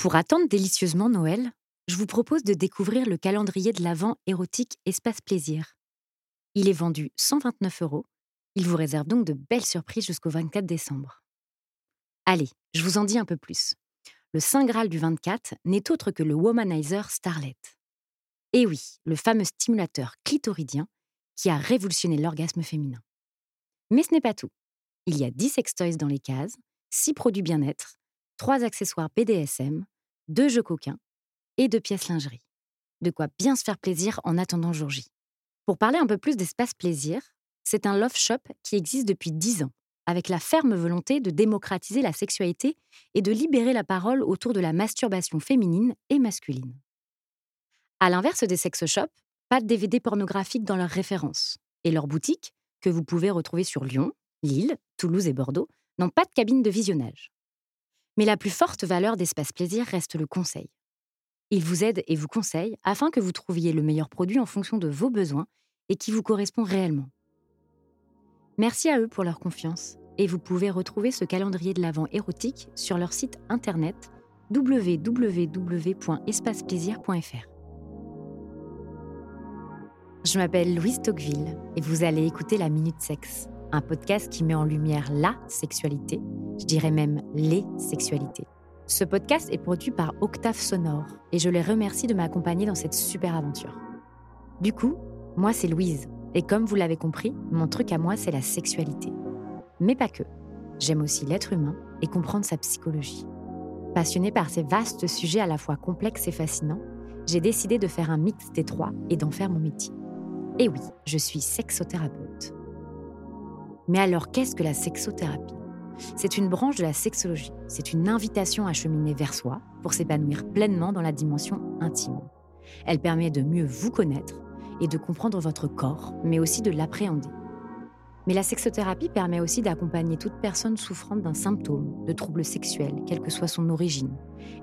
Pour attendre délicieusement Noël, je vous propose de découvrir le calendrier de l'Avent érotique Espace Plaisir. Il est vendu 129 euros. Il vous réserve donc de belles surprises jusqu'au 24 décembre. Allez, je vous en dis un peu plus. Le Saint Graal du 24 n'est autre que le Womanizer Starlet. Et oui, le fameux stimulateur clitoridien qui a révolutionné l'orgasme féminin. Mais ce n'est pas tout. Il y a 10 sextoys dans les cases, 6 produits bien-être, 3 accessoires BDSM, 2 jeux coquins et 2 pièces lingerie. De quoi bien se faire plaisir en attendant jour J. Pour parler un peu plus d'espace plaisir, c'est un love shop qui existe depuis 10 ans, avec la ferme volonté de démocratiser la sexualité et de libérer la parole autour de la masturbation féminine et masculine. À l'inverse des sex shops, pas de DVD pornographiques dans leurs références. Et leurs boutiques, que vous pouvez retrouver sur Lyon, Lille, Toulouse et Bordeaux, n'ont pas de cabine de visionnage. Mais la plus forte valeur d'Espace Plaisir reste le conseil. Ils vous aident et vous conseillent afin que vous trouviez le meilleur produit en fonction de vos besoins et qui vous correspond réellement. Merci à eux pour leur confiance et vous pouvez retrouver ce calendrier de l'Avent érotique sur leur site internet www.espaceplaisir.fr. Je m'appelle Louise Tocqueville et vous allez écouter La Minute Sexe, un podcast qui met en lumière la sexualité, je dirais même les sexualités. Ce podcast est produit par Octave Sonore et je les remercie de m'accompagner dans cette super aventure. Du coup, moi c'est Louise et comme vous l'avez compris, mon truc à moi c'est la sexualité. Mais pas que. J'aime aussi l'être humain et comprendre sa psychologie. Passionnée par ces vastes sujets à la fois complexes et fascinants, j'ai décidé de faire un mix des trois et d'en faire mon métier. Et oui, je suis sexothérapeute. Mais alors, qu'est-ce que la sexothérapie? C'est une branche de la sexologie. C'est une invitation à cheminer vers soi pour s'épanouir pleinement dans la dimension intime. Elle permet de mieux vous connaître et de comprendre votre corps, mais aussi de l'appréhender. Mais la sexothérapie permet aussi d'accompagner toute personne souffrant d'un symptôme, de troubles sexuels, quelle que soit son origine,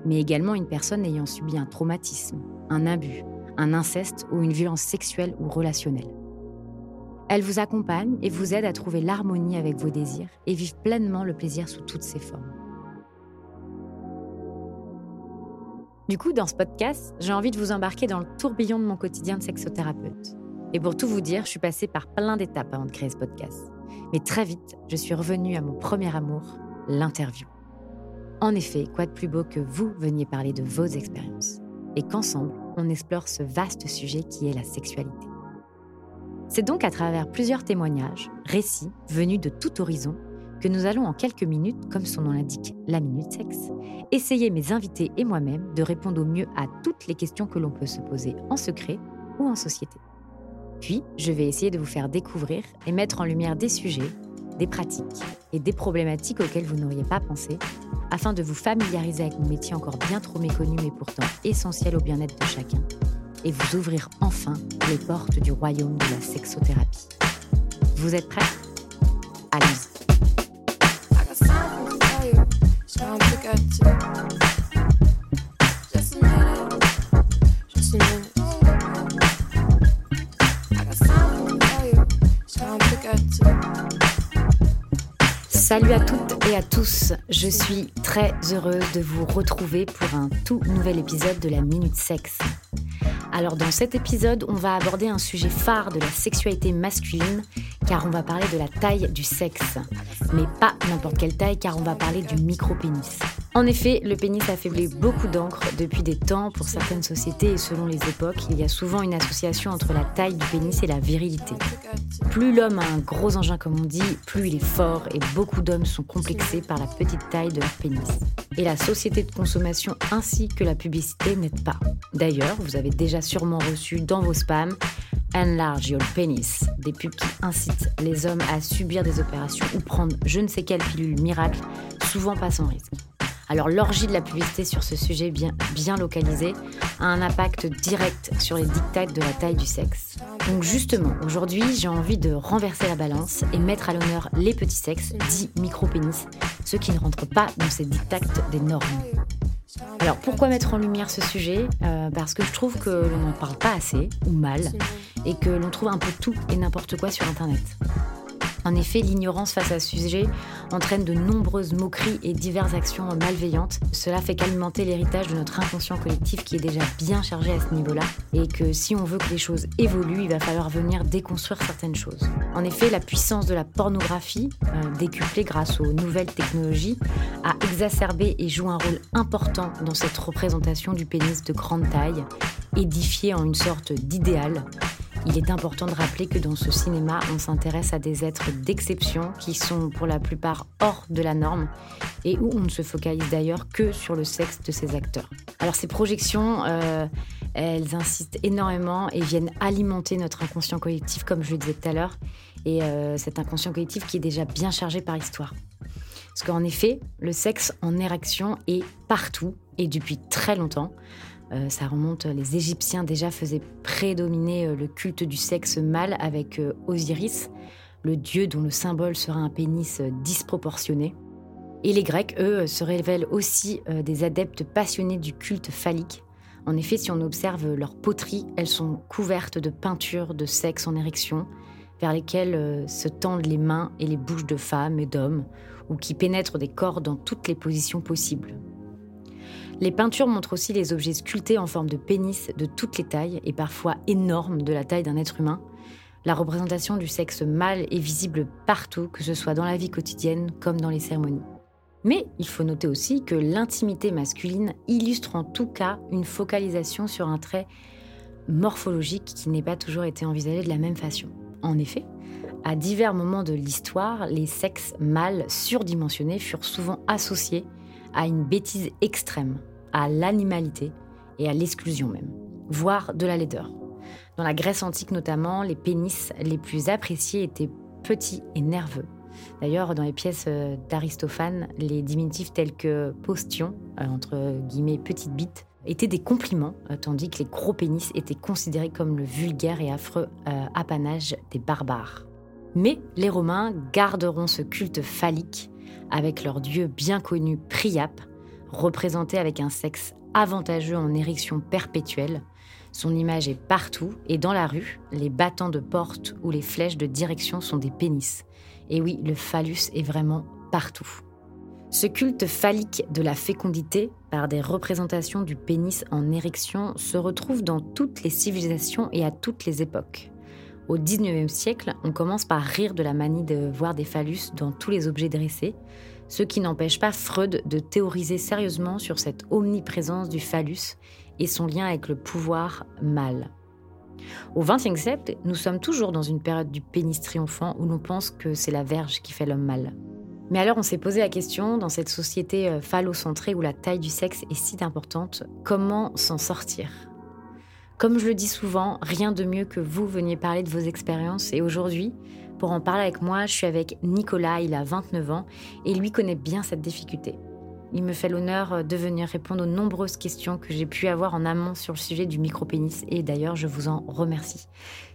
mais également une personne ayant subi un traumatisme, un abus, un inceste ou une violence sexuelle ou relationnelle. Elle vous accompagne et vous aide à trouver l'harmonie avec vos désirs et vivre pleinement le plaisir sous toutes ses formes. Du coup, dans ce podcast, j'ai envie de vous embarquer dans le tourbillon de mon quotidien de sexothérapeute. Et pour tout vous dire, je suis passée par plein d'étapes avant de créer ce podcast. Mais très vite, je suis revenue à mon premier amour, l'interview. En effet, quoi de plus beau que vous veniez parler de vos expériences et qu'ensemble, on explore ce vaste sujet qui est la sexualité. C'est donc à travers plusieurs témoignages, récits, venus de tout horizon, que nous allons en quelques minutes, comme son nom l'indique, la minute sexe, essayer mes invités et moi-même de répondre au mieux à toutes les questions que l'on peut se poser en secret ou en société. Puis, je vais essayer de vous faire découvrir et mettre en lumière des sujets, des pratiques et des problématiques auxquelles vous n'auriez pas pensé, afin de vous familiariser avec mon métier encore bien trop méconnu mais pourtant essentiel au bien-être de chacun, et vous ouvrir enfin les portes du royaume de la sexothérapie. Vous êtes prêts? Allez-y. Salut à toutes et à tous, je suis très heureuse de vous retrouver pour un tout nouvel épisode de la Minute Sexe. Alors dans cet épisode, on va aborder un sujet phare de la sexualité masculine, car on va parler de la taille du sexe. Mais pas n'importe quelle taille, car on va parler du micro-pénis. En effet, le pénis a faiblé beaucoup d'encre depuis des temps pour certaines sociétés et selon les époques, il y a souvent une association entre la taille du pénis et la virilité. Plus l'homme a un gros engin comme on dit, plus il est fort et beaucoup d'hommes sont complexés par la petite taille de leur pénis. Et la société de consommation ainsi que la publicité n'aident pas. D'ailleurs, vous avez déjà sûrement reçu dans vos spams Enlarge Your Penis, des pubs qui incitent les hommes à subir des opérations ou prendre je ne sais quelle pilule miracle, souvent pas sans risque. Alors l'orgie de la publicité sur ce sujet bien, localisé a un impact direct sur les dictats de la taille du sexe. Donc justement, aujourd'hui, j'ai envie de renverser la balance et mettre à l'honneur les petits sexes, dits micro-pénis, ceux qui ne rentrent pas dans ces dictats des normes. Alors pourquoi mettre en lumière ce sujet? Euh, Parce que je trouve que l'on n'en parle pas assez, ou mal, et que l'on trouve un peu tout et n'importe quoi sur Internet. En effet, l'ignorance face à ce sujet entraîne de nombreuses moqueries et diverses actions malveillantes. Cela fait qu'alimenter l'héritage de notre inconscient collectif qui est déjà bien chargé à ce niveau-là, et que si on veut que les choses évoluent, il va falloir venir déconstruire certaines choses. En effet, la puissance de la pornographie, euh, décuplée grâce aux nouvelles technologies, a exacerbé et joue un rôle important dans cette représentation du pénis de grande taille, édifié en une sorte d'idéal il est important de rappeler que dans ce cinéma, on s'intéresse à des êtres d'exception qui sont pour la plupart hors de la norme et où on ne se focalise d'ailleurs que sur le sexe de ces acteurs. Alors ces projections, euh, elles insistent énormément et viennent alimenter notre inconscient collectif, comme je le disais tout à l'heure, et euh, cet inconscient collectif qui est déjà bien chargé par histoire. Parce qu'en effet, le sexe en érection est partout et depuis très longtemps. Euh, ça remonte, les Égyptiens déjà faisaient prédominer euh, le culte du sexe mâle avec euh, Osiris, le dieu dont le symbole sera un pénis disproportionné. Et les Grecs, eux, se révèlent aussi des adeptes passionnés du culte phallique. En effet, si on observe leurs poteries, elles sont couvertes de peintures de sexe en érection, vers lesquelles se tendent les mains et les bouches de femmes et d'hommes, ou qui pénètrent des corps dans toutes les positions possibles. Les peintures montrent aussi les objets sculptés en forme de pénis de toutes les tailles et parfois énormes de la taille d'un être humain. La représentation du sexe mâle est visible partout, que ce soit dans la vie quotidienne comme dans les cérémonies. Mais il faut noter aussi que l'intimité masculine illustre en tout cas une focalisation sur un trait morphologique qui n'est pas toujours été envisagé de la même façon. En effet, à divers moments de l'histoire, les sexes mâles surdimensionnés furent souvent associés à une bêtise extrême, à l'animalité et à l'exclusion même, voire de la laideur. Dans la Grèce antique notamment, les pénis les plus appréciés étaient petits et nerveux. D'ailleurs, dans les pièces euh, d'Aristophane, les diminutifs tels que postion, euh, entre guillemets petite bite, étaient des compliments, euh, tandis que les gros pénis étaient considérés comme le vulgaire et affreux apanage des barbares. Mais les Romains garderont ce culte phallique avec leur dieu bien connu Priap, représenté avec un sexe avantageux en érection perpétuelle. Son image est partout et dans la rue, les battants de porte ou les flèches de direction sont des pénis. Et oui, le phallus est vraiment partout. Ce culte phallique de la fécondité, par des représentations du pénis en érection, se retrouve dans toutes les civilisations et à toutes les époques. Au XIXe siècle, on commence par rire de la manie de voir des phallus dans tous les objets dressés, ce qui n'empêche pas Freud de théoriser sérieusement sur cette omniprésence du phallus et son lien avec le pouvoir mâle. Au XXe siècle, nous sommes toujours dans une période du pénis triomphant où l'on pense que c'est la verge qui fait l'homme mâle. Mais alors on s'est posé la question, dans cette société euh, phallocentrée où la taille du sexe est si importante, comment s'en sortir? Comme je le dis souvent, rien de mieux que vous veniez parler de vos expériences et aujourd'hui, pour en parler avec moi, je suis avec Nicolas, il a 29 ans et lui connaît bien cette difficulté. Il me fait l'honneur de venir répondre aux nombreuses questions que j'ai pu avoir en amont sur le sujet du micro-pénis et d'ailleurs je vous en remercie.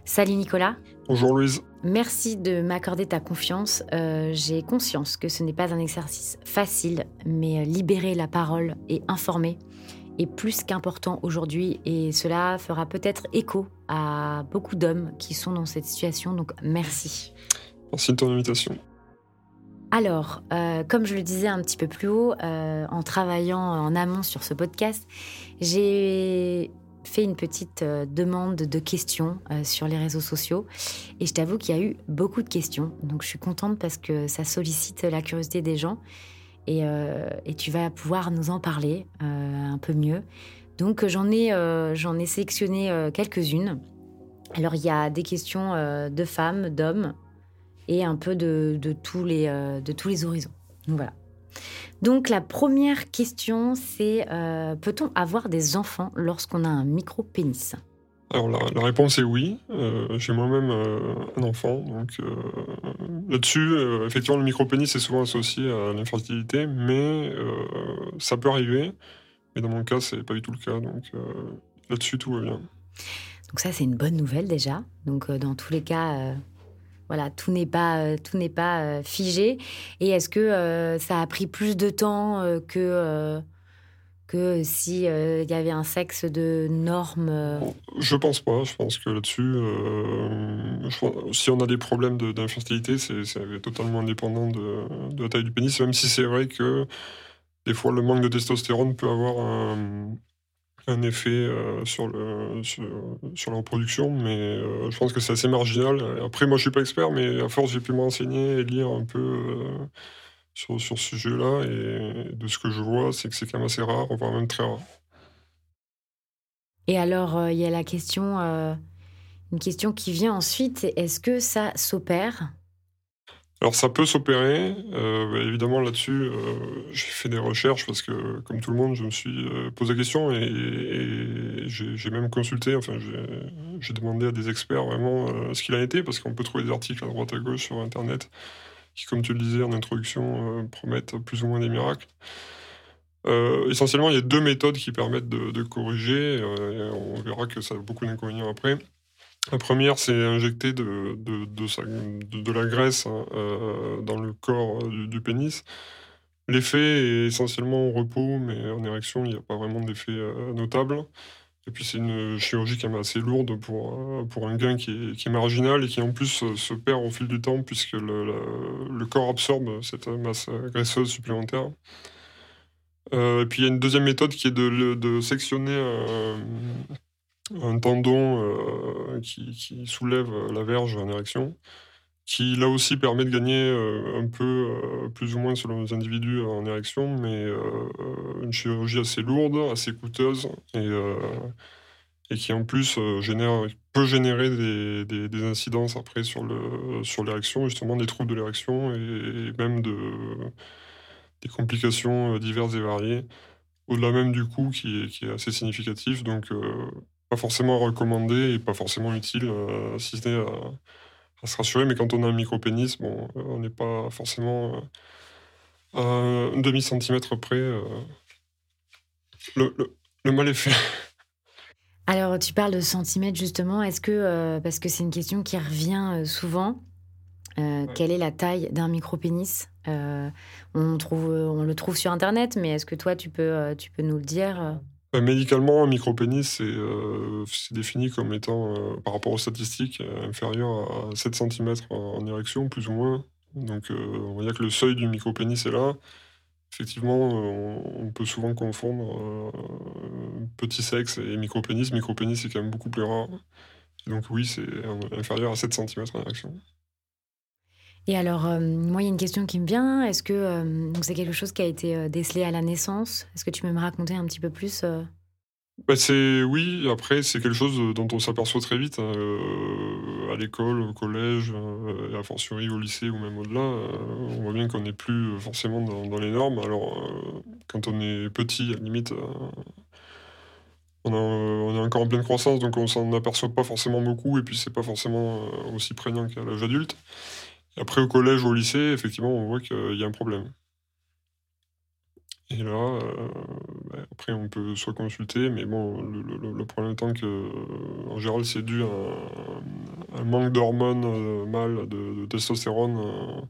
Salut Nicolas. Bonjour Louise. Merci de m'accorder ta confiance. Euh, j'ai conscience que ce n'est pas un exercice facile, mais libérer la parole et informer est plus qu'important aujourd'hui et cela fera peut-être écho à beaucoup d'hommes qui sont dans cette situation. Donc merci. Merci de ton invitation. Alors, euh, comme je le disais un petit peu plus haut, euh, en travaillant en amont sur ce podcast, j'ai fait une petite euh, demande de questions sur les réseaux sociaux et je t'avoue qu'il y a eu beaucoup de questions. Donc je suis contente parce que ça sollicite la curiosité des gens euh, et, tu vas pouvoir nous en parler euh, un peu mieux. Donc j'en ai, euh, j'en ai sélectionné quelques-unes. Alors il y a des questions de femmes, d'hommes et un peu de, tous les, de tous les horizons. Donc voilà. Donc la première question, c'est peut-on avoir des enfants lorsqu'on a un micro-pénis? Alors la, réponse est oui. Euh, j'ai moi-même euh, un enfant, donc euh, là-dessus, effectivement, le micropénis est souvent associé à l'infertilité, mais ça peut arriver. Mais dans mon cas, c'est pas du tout le cas, donc là-dessus, tout va bien. Donc ça, c'est une bonne nouvelle déjà. Donc dans tous les cas, voilà, tout n'est pas tout n'est pas figé. Et est-ce que ça a pris plus de temps que que s'il y avait un sexe de norme Je pense pas. Je pense que là-dessus, si on a des problèmes d'infertilité, c'est totalement indépendant de, de, la taille du pénis, même si c'est vrai que des fois, le manque de testostérone peut avoir un, effet euh, sur, la reproduction, mais euh, je pense que c'est assez marginal. Après, moi, je suis pas expert, mais à force, j'ai pu m'enseigner et lire un peu euh, sur, sur ce sujet-là, et de ce que je vois, c'est que c'est quand même assez rare, voire même très rare. Et alors, il y a la question, une question qui vient ensuite, est-ce que ça s'opère? Alors ça peut s'opérer. Euh, bah, évidemment là-dessus, euh, j'ai fait des recherches parce que, comme tout le monde, je me suis euh, posé la question et, j'ai même consulté, enfin j'ai demandé à des experts vraiment ce qu'il a été parce qu'on peut trouver des articles à droite à gauche sur Internet qui, comme tu le disais en introduction, promettent plus ou moins des miracles. essentiellement, il y a deux méthodes qui permettent de, corriger. on verra que ça a beaucoup d'inconvénients après. La première, c'est injecter de, de, la graisse hein, euh, dans le corps euh, du, pénis. L'effet est essentiellement au repos, mais en érection, il n'y a pas vraiment d'effet euh, notable. Et puis, c'est une chirurgie quand même assez lourde pour, pour un gain qui est, marginal et qui en plus se perd au fil du temps puisque le, corps absorbe cette masse graisseuse supplémentaire. et puis, il y a une deuxième méthode qui est de, de sectionner un tendon euh, qui, soulève la verge en érection, qui là aussi permet de gagner euh, un peu, euh, plus ou moins selon les individus en érection, mais une chirurgie assez lourde, assez coûteuse, et, et qui en plus génère, peut générer des, des, incidences après sur l'érection, sur justement des troubles de l'érection, et, même de, des complications diverses et variées au-delà même du coût qui est, qui est assez significatif. Donc, pas forcément recommandé et pas forcément utile, euh, si ce n'est à, se rassurer. Mais quand on a un micro-pénis, bon, euh, on n'est pas forcément euh, à un demi-centimètre près. Le, le, mal est fait. Alors, tu parles de centimètres justement. Est-ce que, parce que c'est une question qui revient souvent, quelle est la taille d'un micro-pénis on, trouve, on le trouve sur Internet, mais est-ce que toi, tu peux, tu peux nous le dire euh, médicalement, un micro-pénis, c'est euh, défini comme étant, euh, par rapport aux statistiques, inférieur à 7 cm en, érection, plus ou moins. Donc, on va dire que le seuil du micro-pénis est là. Effectivement, on, peut souvent confondre petit sexe et micro-pénis. Micro-pénis, c'est quand même beaucoup plus rare. donc, oui, c'est inférieur à 7 cm en érection. Et alors, euh, moi, il y a une question qui me vient. Est-ce que euh, c'est quelque chose qui a été euh, décelé à la naissance? Est-ce que tu peux me raconter un petit peu plus bah, c'est oui. Après, c'est quelque chose dont on s'aperçoit très vite hein, à l'école, au collège, et a fortiori au lycée ou même au-delà. on voit bien qu'on n'est plus forcément dans, les normes. Alors, quand on est petit, à la limite, on, on, est encore en pleine croissance, donc on s'en aperçoit pas forcément beaucoup, et puis c'est pas forcément aussi prégnant qu'à l'âge adulte. Après, au collège ou au lycée, effectivement, on voit qu'il y a un problème. Et là, euh, bah, après, on peut soit consulter, mais bon, le, problème étant que, en général, c'est dû à un, manque d'hormones euh, mâles, de, testostérone euh,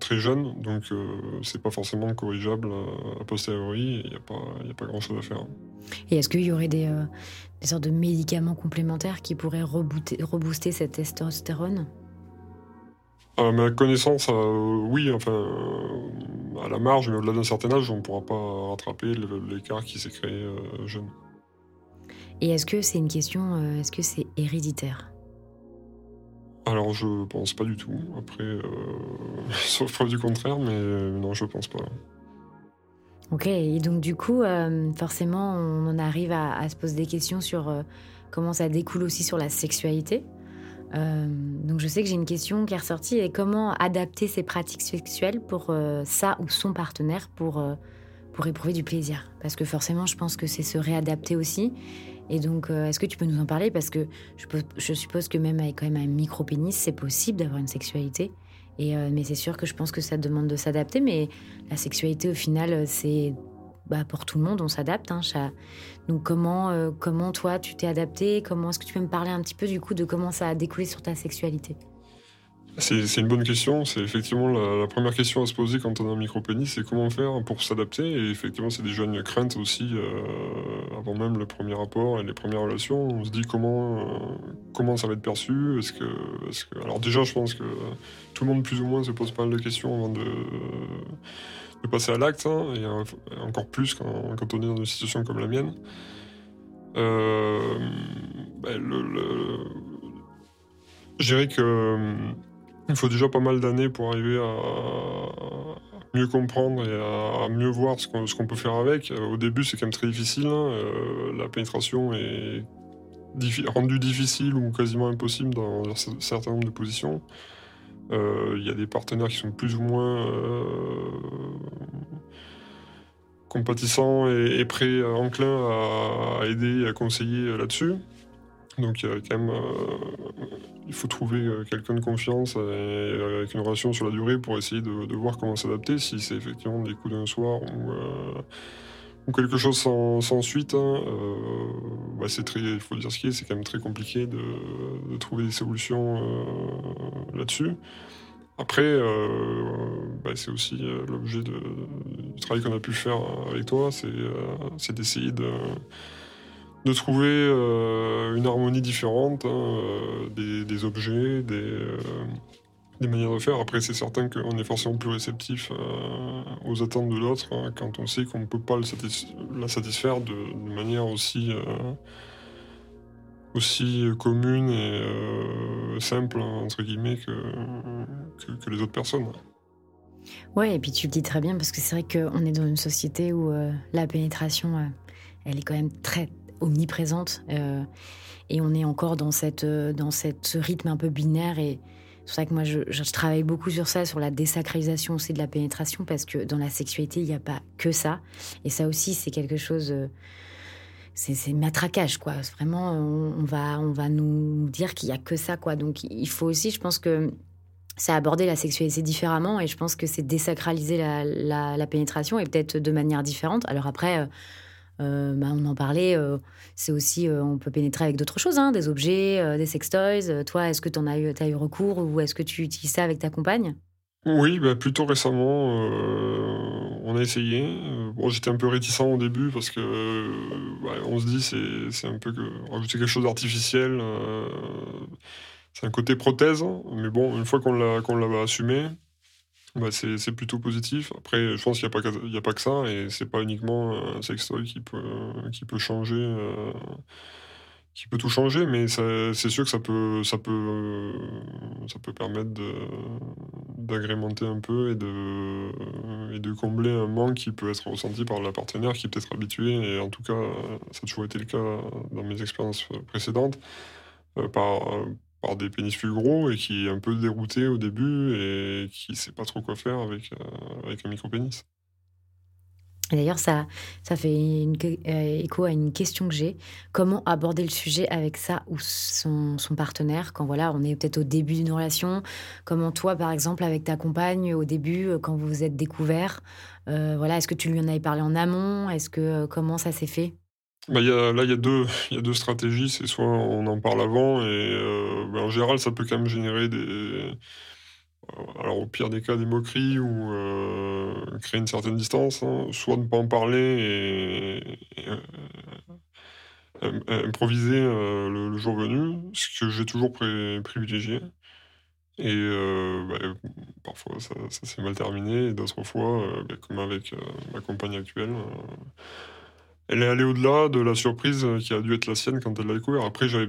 très jeune, donc c'est pas forcément corrigeable a posteriori, il n'y a pas, a pas grand chose à faire. Et est-ce qu'il y aurait des, des sortes de médicaments complémentaires qui pourraient rebooster cette testostérone? À ma connaissance, euh, oui, enfin, euh, à la marge, mais au-delà d'un certain âge, on ne pourra pas rattraper l'écart qui s'est créé euh, jeune. Et est-ce que c'est une question, est-ce que c'est héréditaire? Alors, je pense pas du tout. Après, sauf preuve du contraire, mais non, je pense pas. Ok, et donc du coup, euh, forcément, on en arrive à, se poser des questions sur euh, comment ça découle aussi sur la sexualité. Euh, donc je sais que j'ai une question qui est ressortie, et comment adapter ses pratiques sexuelles pour ça ou son partenaire pour, pour éprouver du plaisir? Parce que forcément, je pense que c'est se réadapter aussi. Et donc, est-ce que tu peux nous en parler? Parce que je, suppose que même avec quand même un micro-pénis, c'est possible d'avoir une sexualité. Euh, mais c'est sûr que je pense que ça demande de s'adapter. Mais la sexualité, au final, euh, c'est bah, pour tout le monde, on s'adapte. Hein, Donc comment, euh, comment toi, tu t'es adapté Comment est-ce que tu peux me parler un petit peu du coup de comment ça a découlé sur ta sexualité? C'est une bonne question. C'est effectivement la, première question à se poser quand on a un micro-pénis, c'est comment faire pour s'adapter. Et effectivement, c'est déjà une crainte aussi, euh, avant même le premier rapport et les premières relations. On se dit comment, euh, comment ça va être perçu. Est-ce que, Alors déjà, je pense que tout le monde plus ou moins se pose pas mal de questions avant de, passer à l'acte, hein, et encore plus quand, on est dans une situation comme la mienne. Euh, ben, je dirais que il faut déjà pas mal d'années pour arriver à mieux comprendre et à mieux voir ce qu'on peut faire avec. Euh, au début, c'est quand même très difficile. Hein. Euh, la pénétration est rendue difficile ou quasiment impossible dans un certain nombre de positions. Euh, il y a des partenaires qui sont plus ou moins compatissants et, prêts, enclins à, aider et à conseiller là-dessus. Donc quand même il faut trouver euh, quelqu'un de confiance euh, avec une relation sur la durée pour essayer de, voir comment s'adapter, si c'est effectivement des coups d'un soir ou, euh, quelque chose sans, suite. Hein, bah, il faut dire ce qui est, c'est quand même très compliqué de, trouver des solutions là-dessus. Après, bah, c'est aussi l'objet du travail qu'on a pu faire avec toi, c'est d'essayer de de trouver euh, une harmonie différente, hein, euh, des, objets, euh, des, manières de faire. Après, c'est certain qu'on est forcément plus réceptif aux attentes de l'autre hein, quand on sait qu'on ne peut pas la satisfaire de, manière aussi, aussi commune et simple, entre guillemets, que, que, les autres personnes. Ouais, et puis tu le dis très bien parce que c'est vrai qu'on est dans une société où la pénétration, elle est quand même très omniprésente. Euh, et on est encore dans, cette, euh, dans cette, ce rythme un peu binaire. Et c'est pour ça que moi, je, travaille beaucoup sur ça, sur la désacralisation aussi de la pénétration, parce que dans la sexualité, il n'y a pas que ça. Et ça aussi, c'est quelque chose. Euh, c'est matraquage, quoi. Vraiment, on, va, on va nous dire qu'il n'y a que ça, quoi. Donc, il faut aussi, je pense que c'est aborder la sexualité différemment et je pense que c'est désacraliser la, la, pénétration et peut-être de manière différente. Alors après, euh, bah, on en parlait, euh, c'est aussi, euh, on peut pénétrer avec d'autres choses, hein, des objets, des sextoys. Toi, est-ce que tu as eu, as eu recours ou est-ce que tu utilises ça avec ta compagne? Oui, bah, plutôt récemment, on a essayé. J'étais un peu réticent au début parce que on se dit c'est un peu rajouter quelque chose d'artificiel. c'est un côté prothèse, mais bon, une fois qu'on l'a assumé, bah, c'est plutôt positif. Après, je pense qu'il n'y a, pas que- a pas que ça, et c'est pas uniquement un sextoy qui peut, qui peut changer, euh, qui peut tout changer, mais c'est sûr que ça peut, ça peut, ça peut permettre d'agrémenter un peu et de, et de combler un manque qui peut être ressenti par la partenaire qui est peut-être habitué, et en tout cas, ça a toujours été le cas dans mes expériences précédentes, euh, par, par des pénis plus gros et qui est un peu dérouté au début et qui sait pas trop quoi faire avec, euh, avec un micro-pénis. D'ailleurs, ça, ça fait euh, écho à une question que j'ai. Comment aborder le sujet avec ça ou son, son partenaire quand voilà, on est peut-être au début d'une relation? Comment toi, par exemple, avec ta compagne, au début, euh, quand vous vous êtes découvert, voilà, est-ce que tu lui en avais parlé en amont? Est-ce que comment ça s'est fait? Bah, y a, là, il y, a deux, y a deux stratégies. C'est soit on en parle avant, et euh, bah, en général, ça peut quand même générer des. Euh, alors, au pire des cas, des moqueries ou euh, créer une certaine distance. Hein. Soit ne pas en parler et, improviser le, jour venu, ce que j'ai toujours privilégié. Et bah, parfois, ça, s'est mal terminé, et d'autres fois, bah, comme avec ma compagne actuelle elle est allée au-delà de la surprise qui a dû être la sienne quand elle l'a découvert. Après, j'avais,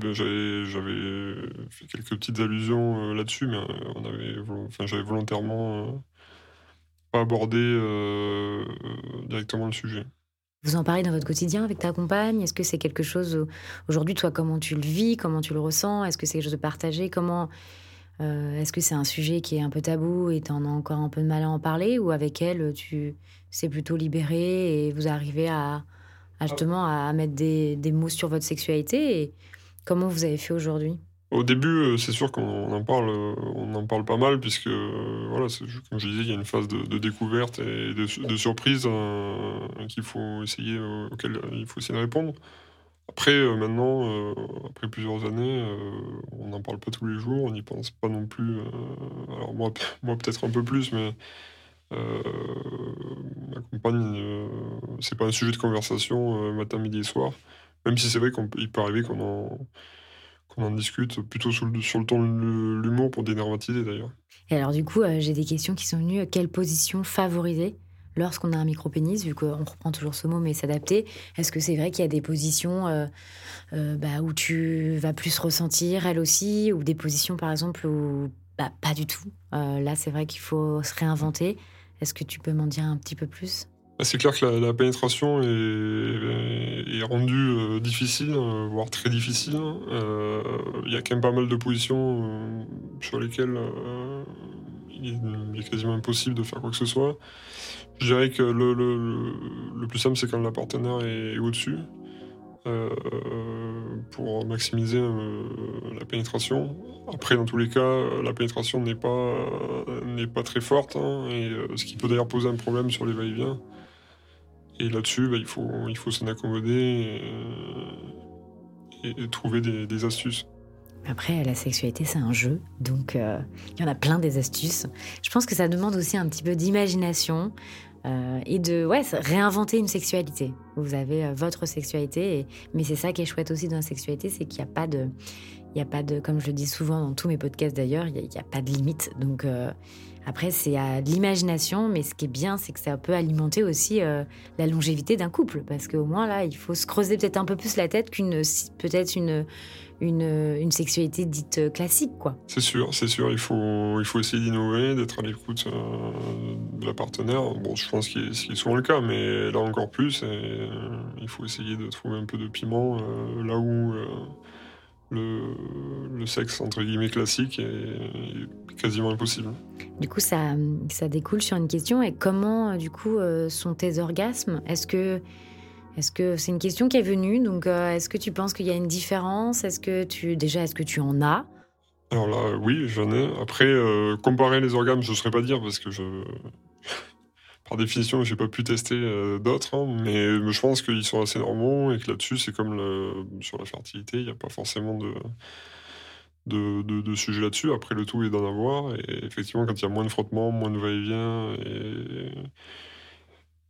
fait quelques petites allusions euh, là-dessus, mais euh, j'avais volontairement euh, pas abordé directement le sujet. Vous en parlez dans votre quotidien avec ta compagne? Est-ce que c'est quelque chose aujourd'hui, toi, comment tu le vis, comment tu le ressens? Est-ce que c'est quelque chose de partagé? Comment Est-ce que c'est un sujet qui est un peu tabou et tu en as encore un peu de mal à en parler? Ou avec elle, tu c'est plutôt libéré et vous arrivez à, justement à mettre des, des, mots sur votre sexualité. Et comment vous avez fait aujourd'hui? Au début, euh, c'est sûr qu'on en parle, euh, on en parle pas mal puisque, euh, voilà, comme je disais, il y a une phase de, découverte et de, de surprise qu'il faut essayer, auquel il faut essayer de répondre. Après, euh, maintenant, euh, après plusieurs années, euh, on n'en parle pas tous les jours, on n'y pense pas non plus. alors moi, moi peut-être un peu plus, mais ma compagne, c'est pas un sujet de conversation matin, midi et soir. Même si c'est vrai qu'il peut arriver qu'on en, discute plutôt sur le, ton de l'humour pour dénervatiser d'ailleurs. Et alors du coup, j'ai des questions qui sont venues. Quelle position favoriser lorsqu'on a un micro-pénis, vu qu'on reprend toujours ce mot, mais s'adapter, est-ce que c'est vrai qu'il y a des positions euh, euh, bah, où tu vas plus ressentir, elle aussi, ou des positions, par exemple, où bah, pas du tout? Euh, Là, c'est vrai qu'il faut se réinventer. Est-ce que tu peux m'en dire un petit peu plus? Bah, c'est clair que la, pénétration est, rendue difficile, voire très difficile. Il y a quand même pas mal de positions sur lesquelles il est quasiment impossible de faire quoi que ce soit. Je dirais que le, le, plus simple, c'est quand la partenaire est, au-dessus. Euh, pour maximiser euh, la pénétration. Après, dans tous les cas, la pénétration n'est pas, n'est pas très forte, hein, et, euh, ce qui peut d'ailleurs poser un problème sur les va-et-vient. Et là-dessus, bah, il faut, il faut s'en accommoder et, trouver des, des, astuces. Après, la sexualité, c'est un jeu, donc il y en a plein des astuces. Je pense que ça demande aussi un petit peu d'imagination, euh, et de réinventer une sexualité. Vous avez euh, votre sexualité, mais c'est ça qui est chouette aussi dans la sexualité, c'est qu'il n'y a pas de, il y a pas de, comme je le dis souvent dans tous mes podcasts d'ailleurs, il n'y a, pas de limite. Donc euh, après, c'est à l'imagination, mais ce qui est bien, c'est que ça peut alimenter aussi la longévité d'un couple, parce qu'au moins là, il faut se creuser peut-être un peu plus la tête qu'une, peut-être une une, une sexualité dite euh, classique, quoi. C'est sûr, c'est sûr. Il faut, il faut essayer d'innover, d'être à l'écoute euh, de la partenaire. Bon, je pense qu'il est, souvent le cas, mais là encore plus. Euh, il faut essayer de trouver un peu de piment là où le, le, sexe entre guillemets classique est, quasiment impossible. Du coup, ça, ça découle sur une question. Et comment, du coup, sont tes orgasmes? Est-ce que est-ce que c'est une question qui est venue? Euh, est-ce que tu penses qu'il y a une différence? Est-ce que tu déjà, est-ce que tu en as? Alors là, oui, j'en ai. Après, euh, comparer les organes, je ne saurais pas dire parce que je, par définition, j'ai pas pu tester euh, d'autres, hein, mais je pense qu'ils sont assez normaux et que là-dessus, c'est comme sur la fertilité, il n'y a pas forcément de de, sujets là-dessus. Après, le tout est d'en avoir. Et effectivement, quand il y a moins de frottement, moins de va-et-vient et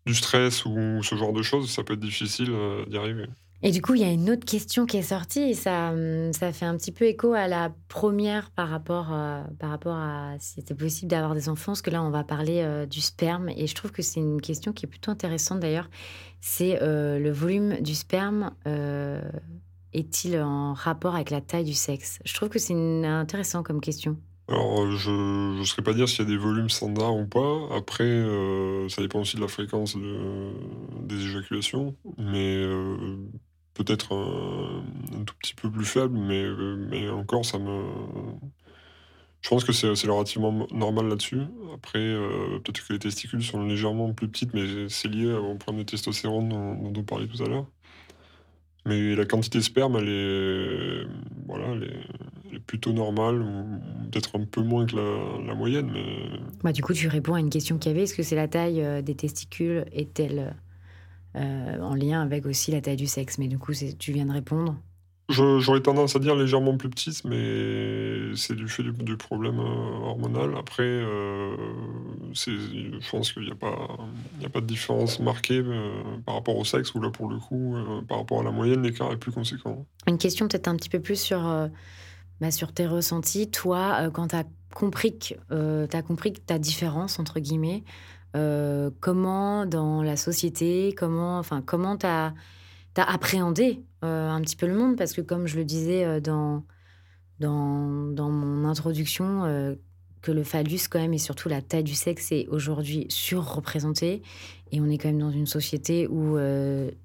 du stress ou ce genre de choses, ça peut être difficile euh, d'y arriver. Et du coup, il y a une autre question qui est sortie et ça, hum, ça fait un petit peu écho à la première par rapport, euh, par rapport à si c'était possible d'avoir des enfants, parce que là, on va parler euh, du sperme et je trouve que c'est une question qui est plutôt intéressante d'ailleurs. C'est le volume du sperme est-il en rapport avec la taille du sexe? Je trouve que c'est intéressant comme question. Alors, euh, je ne saurais pas dire s'il y a des volumes standards ou pas. Après, euh, ça dépend aussi de la fréquence des éjaculations, mais euh, peut-être un, tout petit peu plus faible, mais, encore, ça me. Je pense que c'est relativement normal là-dessus. Après, peut-être que les testicules sont légèrement plus petites, mais c'est lié au problème de testostérone dont, dont on parlait tout à l'heure. Mais la quantité de sperme, elle est, voilà, elle est, plutôt normale, peut-être un peu moins que la, moyenne. Mais... Bah, du coup, tu réponds à une question qu'il y avait. Est-ce que c'est la taille euh, des testicules est-elle euh, en lien avec aussi la taille du sexe? Mais du coup, tu viens de répondre. J'aurais tendance à dire légèrement plus petite, mais c'est du fait du, problème euh, hormonal. Après, euh, je pense qu'il n'y a, pas, a pas de différence marquée euh, par rapport au sexe, où là, pour le coup, par rapport à la moyenne, l'écart est plus conséquent. Une question peut-être un petit peu plus sur, bah, sur tes ressentis. Toi, quand tu as compris que as compris ta différence, entre guillemets, comment dans la société, comment enfin comment tu as appréhendé euh, un petit peu le monde? Parce que, comme je le disais euh, dans, dans, dans mon introduction, euh, que le phallus, quand même, et surtout la taille du sexe, est aujourd'hui surreprésenté. Et on est quand même dans une société où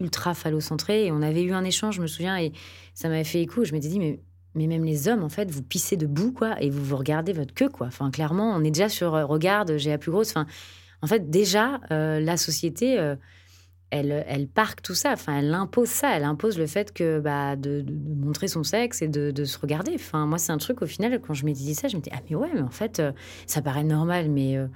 ultra phallocentrée. Et on avait eu un échange, je me souviens, et ça m'avait fait écho. Je m'étais dit, mais, mais même les hommes, en fait, vous pissez debout, quoi, et vous vous regardez votre queue, quoi. Enfin, clairement, on est déjà sur regarde, j'ai la plus grosse. Enfin, en fait, déjà, la société elle, elle parque tout ça. Enfin, elle impose ça. Elle impose le fait que bah, de, montrer son sexe et de, se regarder. Enfin, moi, c'est un truc, au final, quand je m'étais dit ça, je me disais, ah, mais ouais, mais en fait, euh, ça paraît normal, mais, euh,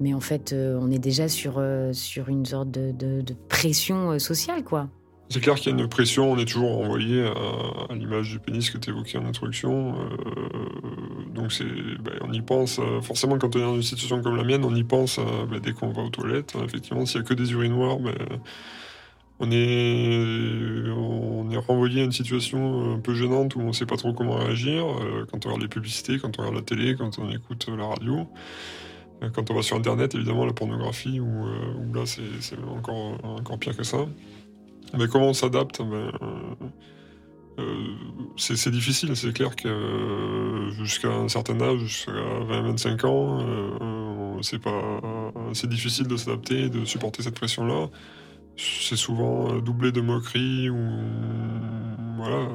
mais en fait, euh, on est déjà sur, sur une sorte de, pression sociale, quoi. C'est clair qu'il y a une pression, on est toujours envoyé à, l'image du pénis que tu évoquais en introduction. Euh, donc c'est, ben, on y pense, euh, forcément quand on est dans une situation comme la mienne, on y pense euh, ben, dès qu'on va aux toilettes. Effectivement, s'il n'y a que des urinoirs, ben, on, est, on est renvoyé à une situation un peu gênante où on ne sait pas trop comment réagir. quand on regarde les publicités, quand on regarde la télé, quand on écoute la radio. Quand on va sur Internet, évidemment, la pornographie, où, là c'est, encore, encore pire que ça. Mais comment on s'adapte ben, c'est difficile, c'est clair que euh, jusqu'à un certain âge, jusqu'à 20-25 ans, c'est difficile de s'adapter, de supporter cette pression-là. C'est souvent doublé de moqueries ou voilà,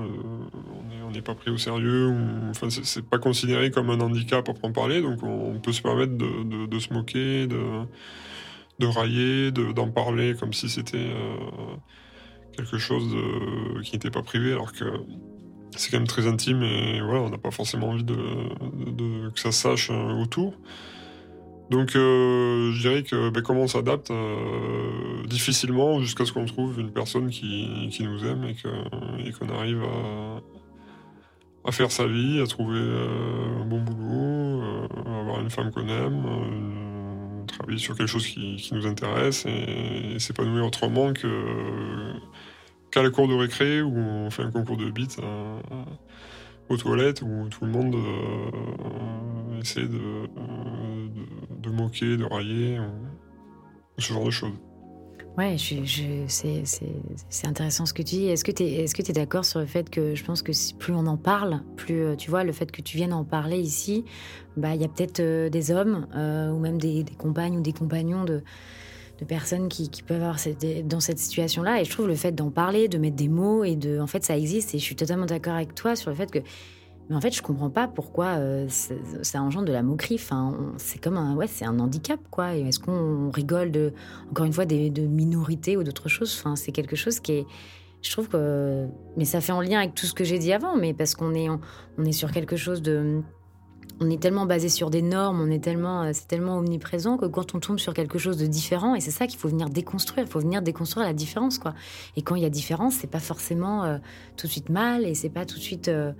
on n'est pas pris au sérieux. Enfin, c'est pas considéré comme un handicap à en parler, donc on, peut se permettre de, se moquer, de railler, d'en parler comme si c'était quelque chose qui n'était pas privé, alors que c'est quand même très intime et voilà, on n'a pas forcément envie de, que ça sache euh, autour. Donc euh, je dirais que ben, comment on s'adapte euh, difficilement jusqu'à ce qu'on trouve une personne qui, nous aime et qu'on arrive à, faire sa vie, à trouver un bon boulot, avoir une femme qu'on aime, travailler sur quelque chose qui, nous intéresse et s'épanouir autrement que qu'à la cour de récré où on fait un concours de beats euh, aux toilettes où tout le monde euh, essaie de, de, moquer, de railler, ce genre de choses. Ouais, je, c'est intéressant ce que tu dis. Est-ce que tu es, est es d'accord sur le fait que je pense que plus on en parle, plus, euh, tu vois, le fait que tu viennes en parler ici, bah, il y a peut-être des hommes ou même des, des, compagnes ou des compagnons de, de personnes qui, peuvent avoir dans cette situation-là. Et je trouve le fait d'en parler, de mettre des mots et de, en fait, ça existe. Et je suis totalement d'accord avec toi sur le fait que, mais en fait, je comprends pas pourquoi euh, ça engendre de la moquerie. Enfin, c'est comme un, ouais, c'est un handicap, quoi. Est-ce qu'on rigole de, encore une fois, des, de minorités ou d'autres choses? Enfin, c'est quelque chose qui est je trouve que mais ça fait en lien avec tout ce que j'ai dit avant mais parce qu'on est on est sur quelque chose de on est tellement basé sur des normes, on est tellement, euh, c'est tellement omniprésent que quand on tombe sur quelque chose de différent, et c'est ça qu'il faut venir déconstruire, il faut venir déconstruire la différence, quoi. Et quand il y a différence, c'est pas forcément euh, tout de suite mal, et c'est pas tout de suite. Euh,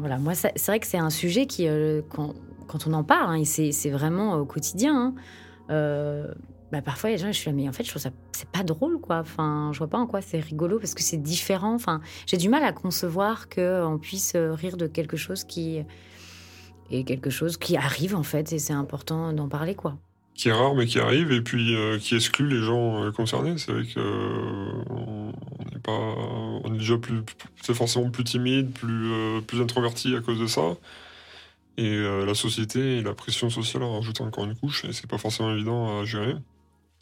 voilà, moi, c'est vrai que c'est un sujet qui, quand, on en parle, hein, c'est vraiment au quotidien. Hein, bah parfois, les gens, je suis là, mais en fait, je trouve ça, c'est pas drôle, quoi. Enfin, je vois pas en quoi c'est rigolo parce que c'est différent. Enfin, j'ai du mal à concevoir qu'on puisse rire de quelque chose qui et quelque chose qui arrive en fait, et c'est important d'en parler quoi. Qui est rare mais qui arrive et puis euh, qui exclut les gens euh, concernés. C'est vrai qu'on euh, n'est pas, on est déjà plus, c'est forcément plus timide, plus plus introverti à cause de ça. Et la société et la pression sociale en rajoutent encore une couche et c'est pas forcément évident à gérer.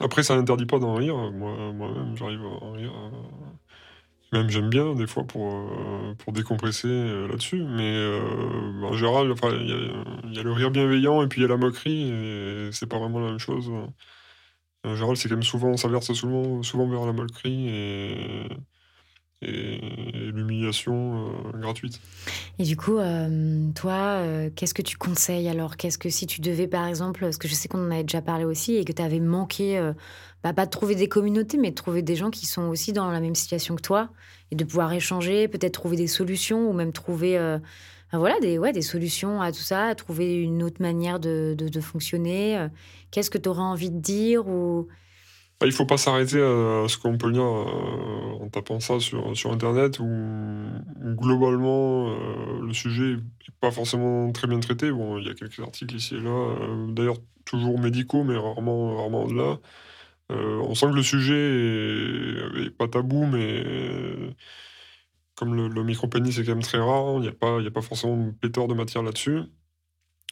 Après, ça n'interdit pas d'en rire. Moi, moi-même, j'arrive à en rire j'aime bien des fois pour, euh, pour décompresser euh, là-dessus. Mais euh, en général, il y, a le rire bienveillant et puis il y a la moquerie, et c'est pas vraiment la même chose. En général, c'est quand même souvent, ça verse souvent, souvent vers la moquerie et, et, l'humiliation gratuite. Et du coup, toi, qu'est-ce que tu conseilles alors? Qu'est-ce que si tu devais, par exemple, parce que je sais qu'on en avait déjà parlé aussi, et que tu avais manqué bah, pas de trouver des communautés, mais de trouver des gens qui sont aussi dans la même situation que toi et de pouvoir échanger, peut-être trouver des solutions ou même trouver euh, voilà, des, ouais, des solutions à tout ça, trouver une autre manière de, fonctionner. Euh. Qu'est-ce que tu auras envie de dire ou... Bah, il faut pas s'arrêter à ce qu'on peut lire euh, en tapant ça sur, sur Internet, où, globalement, le sujet n'est pas forcément très bien traité. Bon, il y a quelques articles ici et là, d'ailleurs toujours médicaux, mais rarement, rarement au-delà. Euh, on sent que le sujet est, pas tabou, mais euh, comme le, le micro-pénis est quand même très rare, il n'y a, pas, a pas forcément pléthore de matière là-dessus.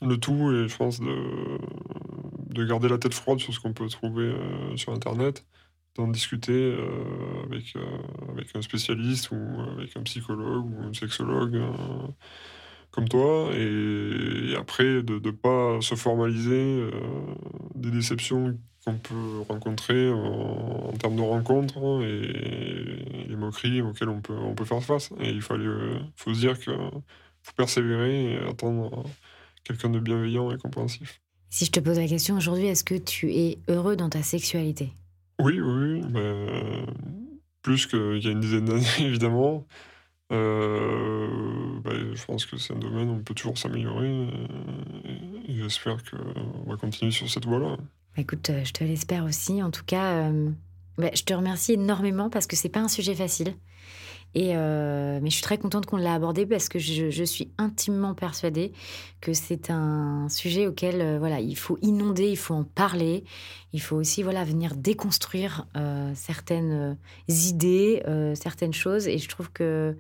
Le tout est, je pense, de, de garder la tête froide sur ce qu'on peut trouver euh, sur Internet, d'en discuter avec, avec un spécialiste ou avec un psychologue ou un sexologue comme toi, et, après de ne pas se formaliser des déceptions qu'on peut rencontrer en, termes de rencontres hein, et les moqueries auxquelles on peut, on peut faire face. Et il faut se dire qu'il faut persévérer et attendre quelqu'un de bienveillant et compréhensif. Si je te pose la question aujourd'hui, est-ce que tu es heureux dans ta sexualité? Oui, oui. Ben, plus qu'il y a une dizaine d'années, évidemment. Euh, bah, je pense que c'est un domaine où on peut toujours s'améliorer. Et, j'espère qu'on va continuer sur cette voie-là. Écoute, je te l'espère aussi. En tout cas, bah, je te remercie énormément parce que c'est pas un sujet facile. Euh, mais je suis très contente qu'on l'ait abordé parce que je, suis intimement persuadée que c'est un sujet auquel euh, voilà il faut inonder, il faut en parler, il faut aussi voilà venir déconstruire euh, certaines idées, certaines choses. Et je trouve que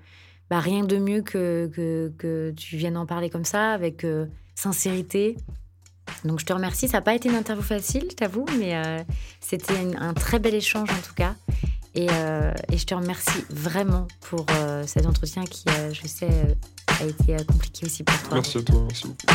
bah, rien de mieux que, que, que tu viennes en parler comme ça avec sincérité. Donc je te remercie. Ça n'a pas été une interview facile, je t'avoue, mais c'était un très bel échange en tout cas. Euh, et, je te remercie vraiment pour euh, cet entretien qui, euh, je sais, a été compliqué aussi pour toi. Merci à toi, merci beaucoup.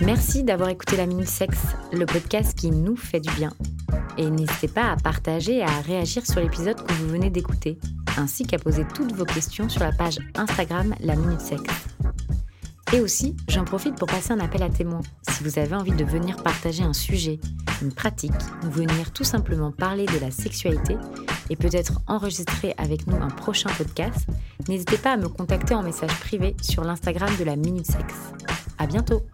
Merci d'avoir écouté La Minute Sexe, le podcast qui nous fait du bien. Et n'hésitez pas à partager et à réagir sur l'épisode que vous venez d'écouter, ainsi qu'à poser toutes vos questions sur la page Instagram La Minute Sexe. Et aussi, j'en profite pour passer un appel à témoins. Si vous avez envie de venir partager un sujet, une pratique, ou venir tout simplement parler de la sexualité et peut-être enregistrer avec nous un prochain podcast, n'hésitez pas à me contacter en message privé sur l'Instagram de la Minute Sexe. À bientôt!